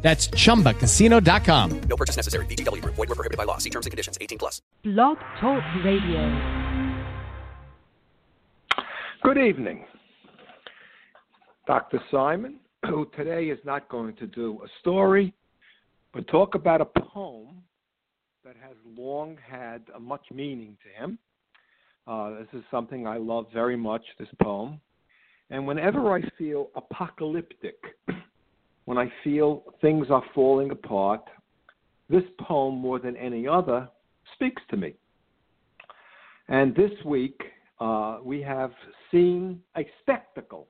That's chumbacasino.com. No purchase necessary. VGW Group. Void were prohibited by law. See terms and conditions. 18 plus. Blog Talk Radio. Good evening. Dr. Simon, who today is not going to do a story, but talk about a poem that has long had a much meaning to him. Uh, this is something I love very much, this poem. And whenever I feel apocalyptic, when I feel things are falling apart, this poem, more than any other, speaks to me. And this week, uh, we have seen a spectacle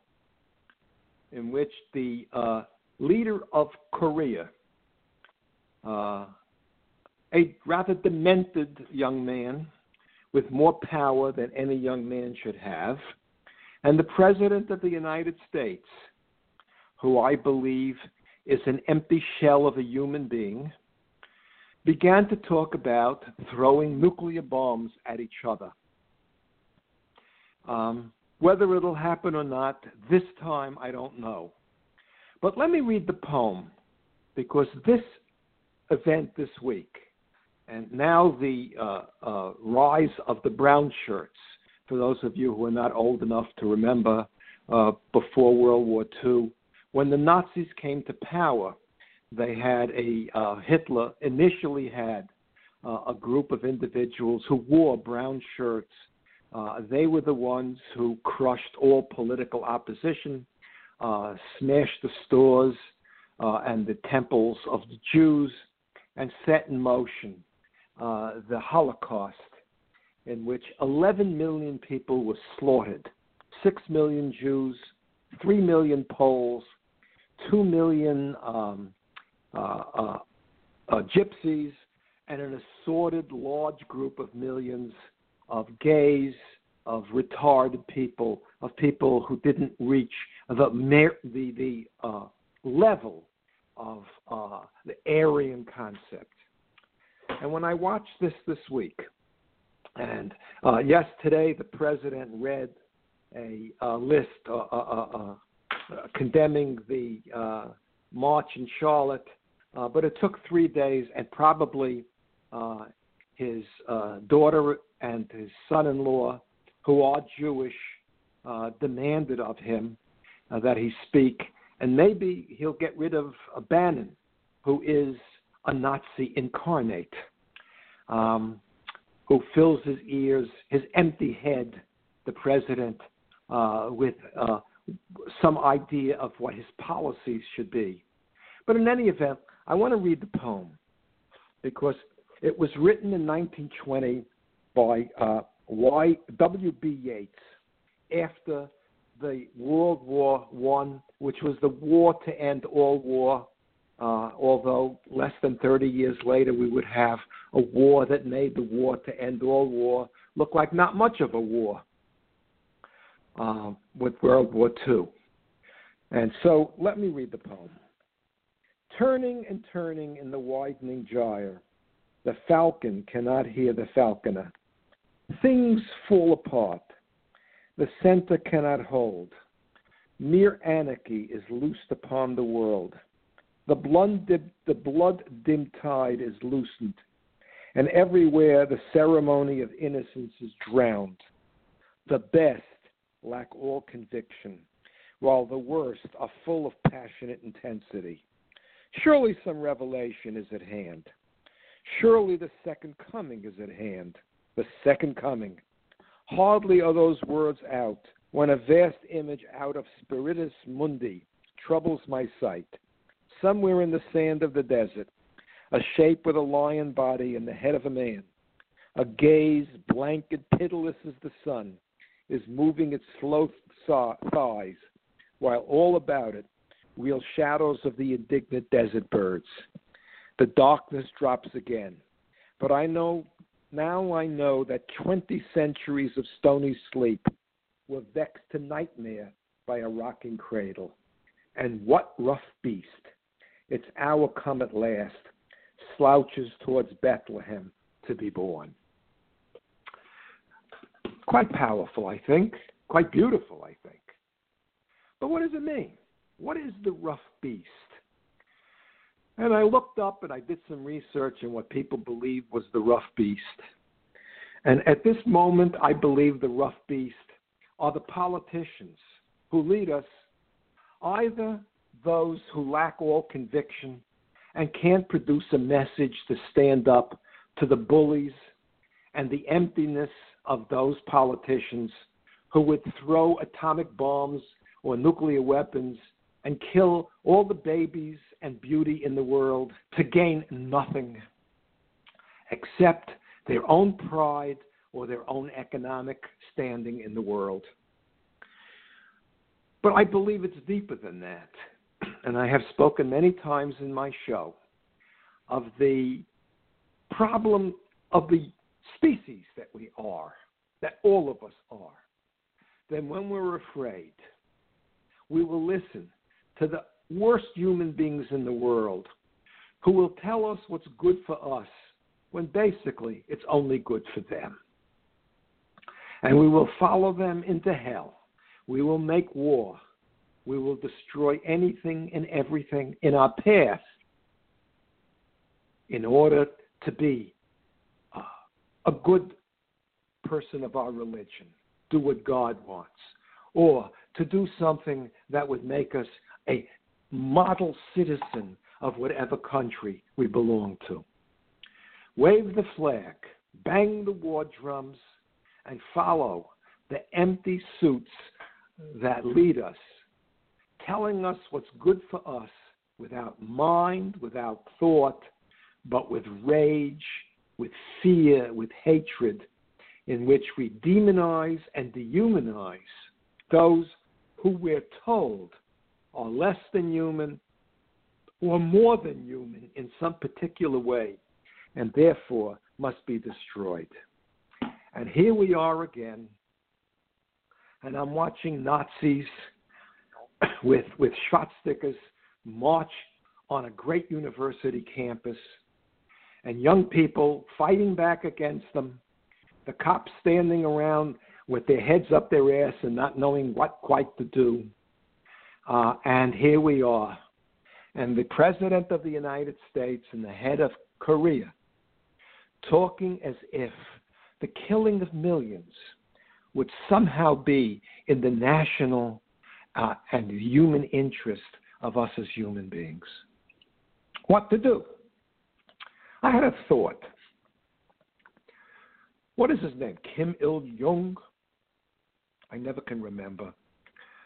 in which the uh, leader of Korea, uh, a rather demented young man with more power than any young man should have, and the President of the United States, who I believe is an empty shell of a human being, began to talk about throwing nuclear bombs at each other. Um, whether it'll happen or not, this time I don't know. But let me read the poem because this event this week, and now the uh, uh, rise of the brown shirts, for those of you who are not old enough to remember uh, before World War II, when the Nazis came to power, they had a uh, Hitler initially had uh, a group of individuals who wore brown shirts. Uh, they were the ones who crushed all political opposition, uh, smashed the stores uh, and the temples of the Jews, and set in motion uh, the Holocaust, in which 11 million people were slaughtered 6 million Jews, 3 million Poles, two million um, uh, uh, uh, gypsies, and an assorted large group of millions of gays, of retarded people, of people who didn't reach the the the uh, level of uh, the Aryan concept. And when I watched this this week, and uh, yes, today the president read a, a list, uh, uh, condemning the uh, march in Charlotte, uh, but it took three days, and probably uh, his daughter and his son-in-law, who are Jewish, demanded of him that he speak, and maybe he'll get rid of Bannon, who is a Nazi incarnate, um, who fills his ears, his empty head, the president, uh, with uh, some idea of what his policies should be. But in any event, I want to read the poem because it was written in 1920 by uh, y. W. B. Yeats after the World War One, which was the war to end all war. Uh, although less than 30 years later, we would have a war that made the war to end all war look like not much of a war uh, with World War II. And so let me read the poem. Turning and turning in the widening gyre, the falcon cannot hear the falconer. Things fall apart. The center cannot hold. Mere anarchy is loosed upon the world. The blood, the blood tide is loosened, and everywhere the ceremony of innocence is drowned. The best lack all conviction, while the worst are full of passionate intensity. Surely some revelation is at hand. Surely the second coming is at hand. The second coming. Hardly are those words out when a vast image out of Spiritus Mundi troubles my sight. Somewhere in the sand of the desert, a shape with a lion body and the head of a man, a gaze blank and pitiless as the sun, is moving its slow thighs, while all about it wheel shadows of the indignant desert birds. The darkness drops again, but I know now I know that 20 centuries of stony sleep were vexed to nightmare by a rocking cradle. And what rough beast, its hour come at last, slouches towards Bethlehem to be born. Quite powerful, I think. Quite beautiful, I think. But what does it mean? What is the rough beast? And I looked up and I did some research on what people believe was the rough beast. And at this moment, I believe the rough beast are the politicians who lead us, either those who lack all conviction and can't produce a message to stand up to the bullies and the emptiness of those politicians who would throw atomic bombs or nuclear weapons and kill all the babies and beauty in the world to gain nothing except their own pride or their own economic standing in the world. But I believe it's deeper than that. And I have spoken many times in my show of the problem of the species that we are, that all of us are. Then when we're afraid, we will listen to the worst human beings in the world who will tell us what's good for us when basically it's only good for them. And we will follow them into hell. We will make war. We will destroy anything and everything in our path in order to be a good person of our religion, do what God wants, or to do something that would make us a model citizen of whatever country we belong to. Wave the flag, bang the war drums, and follow the empty suits that lead us, telling us what's good for us without mind, without thought, but with rage, with fear, with hatred, in which we demonize and dehumanize those who we're told are less than human or more than human in some particular way, and therefore must be destroyed. And here we are again, and I'm watching Nazis with, with stickers march on a great university campus, and young people fighting back against them, the cops standing around with their heads up their ass and not knowing what quite to do. Uh, and here we are. And the President of the United States and the head of Korea talking as if the killing of millions would somehow be in the national uh, and human interest of us as human beings. What to do? I had a thought. What is his name? Kim Il Jung? I never can remember.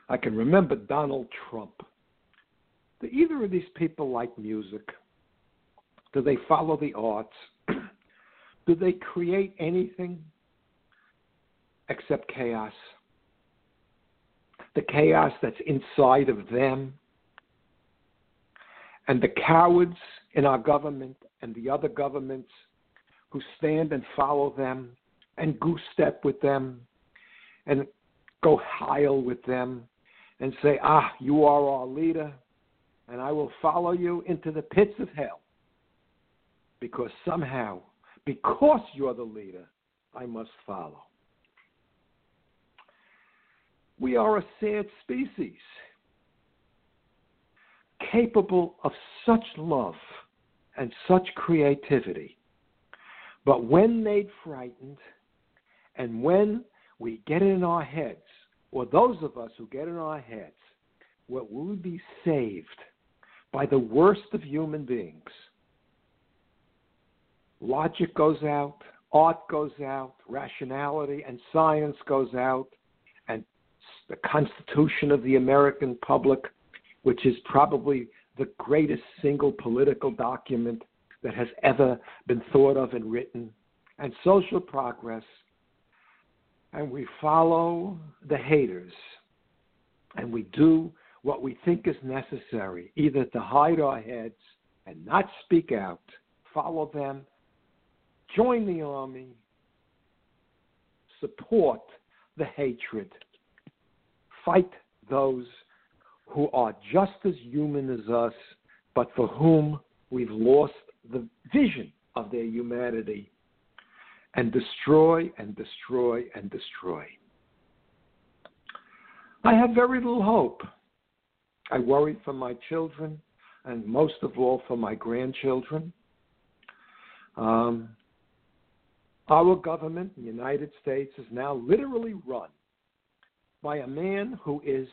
I can remember Donald Trump. Do either of these people like music? Do they follow the arts? Do they create anything except chaos? The chaos that's inside of them. And the cowards in our government and the other governments who stand and follow them and goose step with them and go heil with them and say, Ah, you are our leader, and I will follow you into the pits of hell. Because somehow, because you're the leader, I must follow. We are a sad species, capable of such love and such creativity. But when made frightened, and when we get in our heads or those of us who get in our heads, will we be saved by the worst of human beings? Logic goes out, art goes out, rationality and science goes out, and the Constitution of the American public, which is probably the greatest single political document that has ever been thought of and written, and social progress. And we follow the haters. And we do what we think is necessary, either to hide our heads and not speak out, follow them, join the army, support the hatred, fight those who are just as human as us, but for whom we've lost the vision of their humanity, and destroy and destroy and destroy. I have very little hope. I worry for my children and most of all for my grandchildren. Um, our government, the United States, is now literally run by a man who is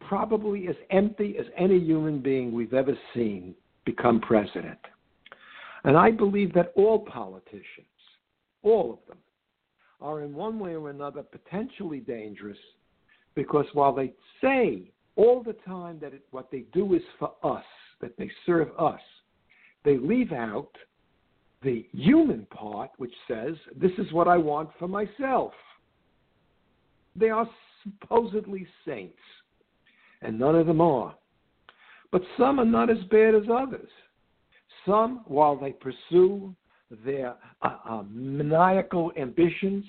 probably as empty as any human being we've ever seen become president. And I believe that all politicians, all of them, are in one way or another potentially dangerous because while they say all the time that it, what they do is for us, that they serve us, they leave out the human part, which says, This is what I want for myself. They are supposedly saints, and none of them are. But some are not as bad as others. Some, while they pursue their uh, uh, maniacal ambitions,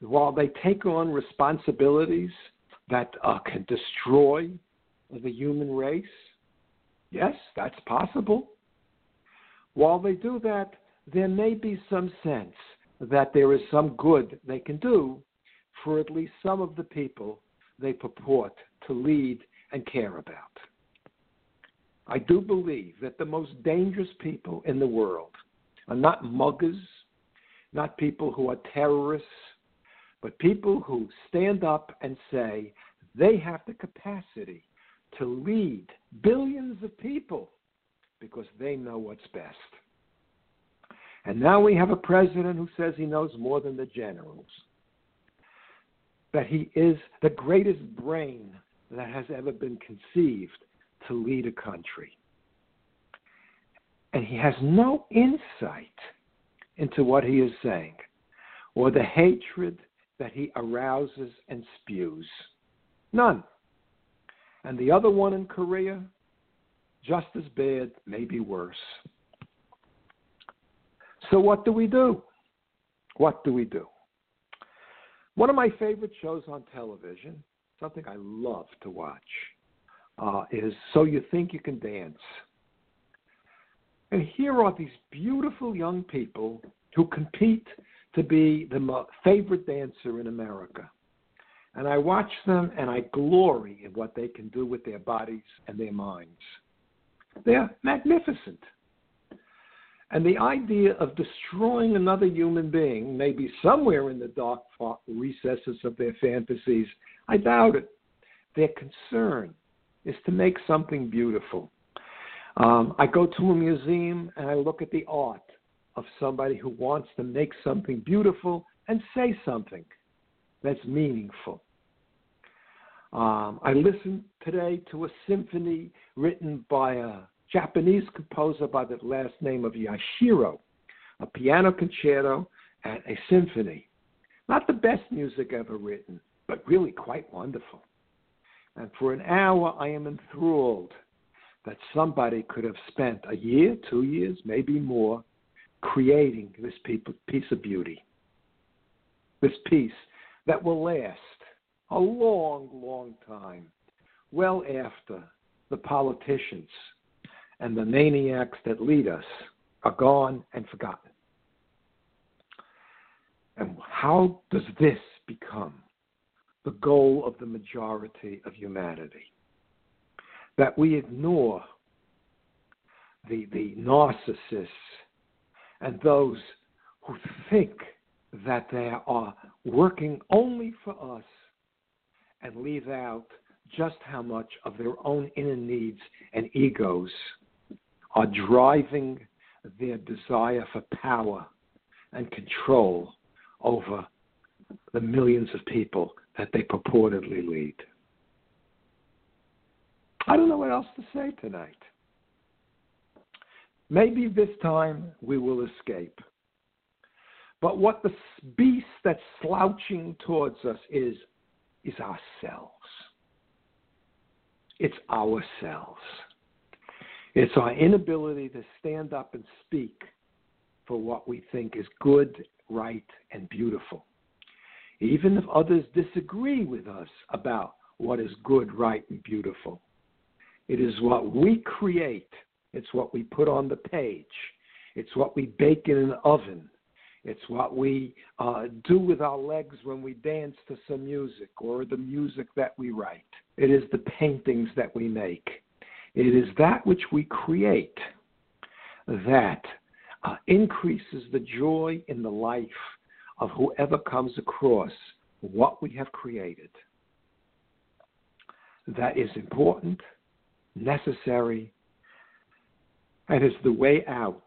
while they take on responsibilities that uh, can destroy the human race, yes, that's possible. While they do that, there may be some sense that there is some good they can do for at least some of the people they purport to lead and care about. I do believe that the most dangerous people in the world are not muggers, not people who are terrorists, but people who stand up and say they have the capacity to lead billions of people because they know what's best. And now we have a president who says he knows more than the generals, that he is the greatest brain that has ever been conceived to lead a country. And he has no insight into what he is saying or the hatred that he arouses and spews. None. And the other one in Korea, just as bad, maybe worse. So, what do we do? What do we do? One of my favorite shows on television, something I love to watch, uh, is So You Think You Can Dance. And here are these beautiful young people who compete to be the favorite dancer in America. And I watch them and I glory in what they can do with their bodies and their minds. They're magnificent. And the idea of destroying another human being, maybe somewhere in the dark recesses of their fantasies, I doubt it. Their concern is to make something beautiful. Um, I go to a museum and I look at the art of somebody who wants to make something beautiful and say something that's meaningful. Um, I listened today to a symphony written by a Japanese composer by the last name of Yashiro, a piano concerto and a symphony. Not the best music ever written, but really quite wonderful. And for an hour, I am enthralled that somebody could have spent a year, two years, maybe more, creating this piece of beauty. This piece that will last a long, long time, well after the politicians and the maniacs that lead us are gone and forgotten. And how does this become the goal of the majority of humanity? That we ignore the, the narcissists and those who think that they are working only for us and leave out just how much of their own inner needs and egos are driving their desire for power and control over the millions of people that they purportedly lead. I don't know what else to say tonight. Maybe this time we will escape. But what the beast that's slouching towards us is, is ourselves. It's ourselves. It's our inability to stand up and speak for what we think is good, right, and beautiful. Even if others disagree with us about what is good, right, and beautiful. It is what we create, it's what we put on the page, it's what we bake in an oven, it's what we uh, do with our legs when we dance to some music or the music that we write. It is the paintings that we make. It is that which we create that uh, increases the joy in the life of whoever comes across what we have created. That is important, necessary, and is the way out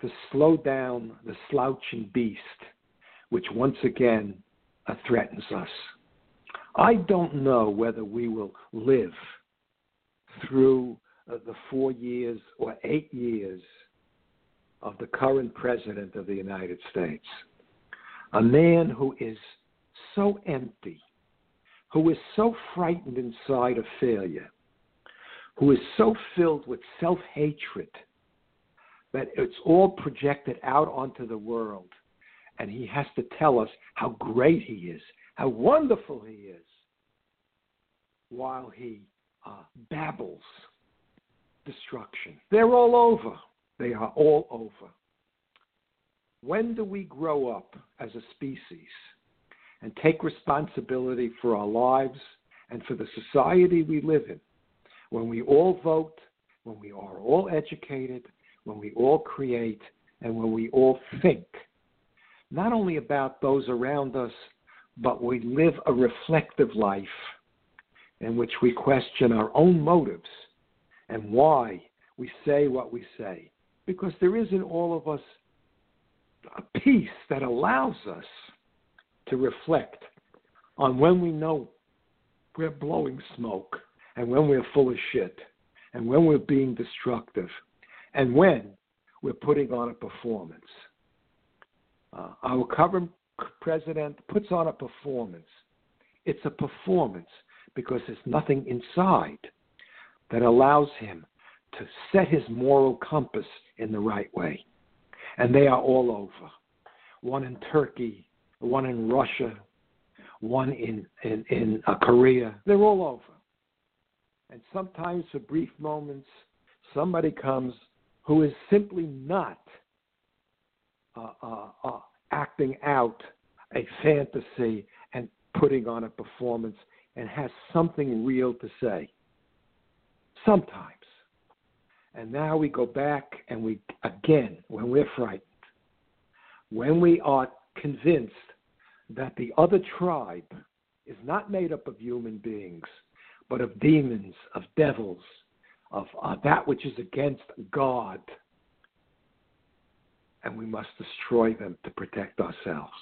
to slow down the slouching beast, which once again uh, threatens us. I don't know whether we will live through uh, the four years or eight years of the current president of the United States. A man who is so empty, who is so frightened inside of failure, who is so filled with self hatred that it's all projected out onto the world. And he has to tell us how great he is, how wonderful he is, while he uh, babbles destruction. They're all over. They are all over. When do we grow up as a species and take responsibility for our lives and for the society we live in? When we all vote, when we are all educated, when we all create, and when we all think, not only about those around us, but we live a reflective life in which we question our own motives and why we say what we say. Because there is in all of us a peace that allows us to reflect on when we know we're blowing smoke and when we're full of shit and when we're being destructive and when we're putting on a performance. Uh, our current president puts on a performance. It's a performance because there's nothing inside that allows him to set his moral compass in the right way. And they are all over. One in Turkey, one in Russia, one in, in, in uh, Korea. They're all over. And sometimes, for brief moments, somebody comes who is simply not uh, uh, uh, acting out a fantasy and putting on a performance and has something real to say. Sometimes. And now we go back and we, again, when we're frightened, when we are convinced that the other tribe is not made up of human beings, but of demons, of devils, of uh, that which is against God, and we must destroy them to protect ourselves.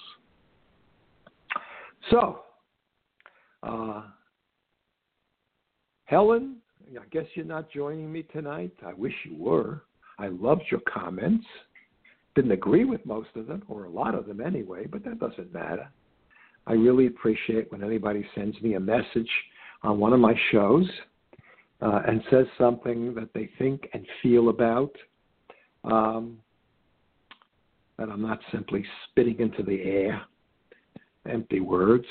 So, uh, Helen, I guess you're not joining me tonight. I wish you were. I loved your comments. Didn't agree with most of them, or a lot of them anyway, but that doesn't matter. I really appreciate when anybody sends me a message on one of my shows uh, and says something that they think and feel about. Um, that I'm not simply spitting into the air empty words.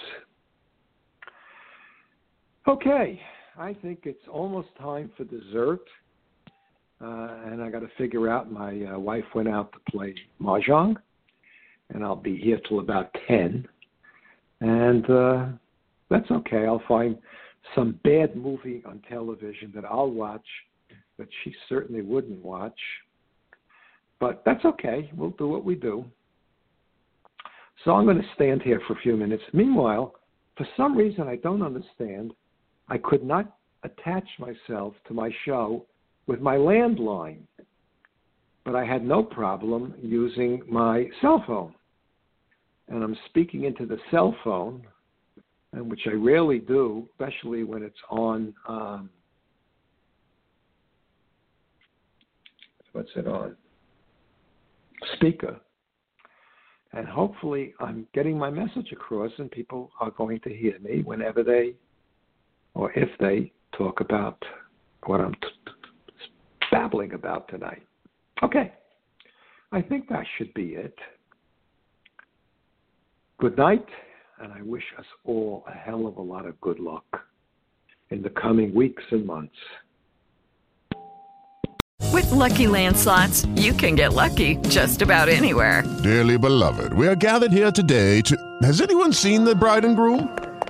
Okay, I think it's almost time for dessert. Uh, and I got to figure out. My uh, wife went out to play mahjong, and I'll be here till about ten. And uh, that's okay. I'll find some bad movie on television that I'll watch that she certainly wouldn't watch. But that's okay. We'll do what we do. So I'm going to stand here for a few minutes. Meanwhile, for some reason I don't understand, I could not attach myself to my show with my landline. But I had no problem using my cell phone. And I'm speaking into the cell phone and which I rarely do, especially when it's on. Um, what's it on? Speaker. And hopefully, I'm getting my message across, and people are going to hear me whenever they, or if they, talk about what I'm t- t- babbling about tonight. Okay. I think that should be it. Good night, and I wish us all a hell of a lot of good luck in the coming weeks and months. With lucky landslots, you can get lucky just about anywhere. Dearly beloved, we are gathered here today to. Has anyone seen the bride and groom?